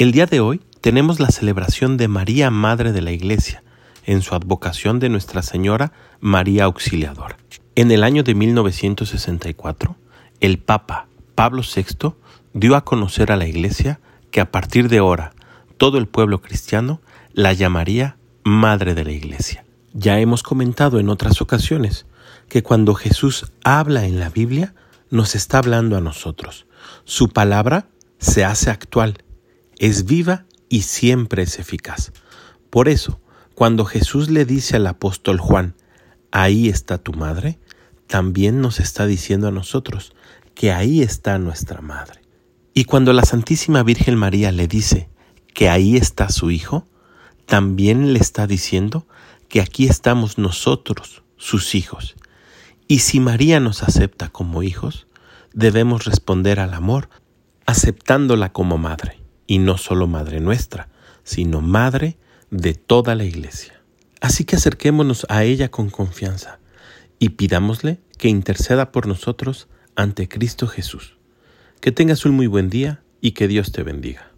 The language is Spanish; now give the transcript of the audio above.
El día de hoy tenemos la celebración de María, Madre de la Iglesia, en su advocación de Nuestra Señora María Auxiliadora. En el año de 1964, el Papa Pablo VI dio a conocer a la Iglesia que a partir de ahora todo el pueblo cristiano la llamaría Madre de la Iglesia. Ya hemos comentado en otras ocasiones que cuando Jesús habla en la Biblia, nos está hablando a nosotros. Su palabra se hace actual, es viva y siempre es eficaz. Por eso, cuando Jesús le dice al apóstol Juan, ahí está tu madre, también nos está diciendo a nosotros que ahí está nuestra madre. Y cuando la Santísima Virgen María le dice que ahí está su Hijo, también le está diciendo que aquí estamos nosotros, sus hijos. Y si María nos acepta como hijos, debemos responder al amor aceptándola como madre, y no solo madre nuestra, sino madre de toda la iglesia. Así que acerquémonos a ella con confianza y pidámosle que interceda por nosotros ante Cristo Jesús. Que tengas un muy buen día y que Dios te bendiga.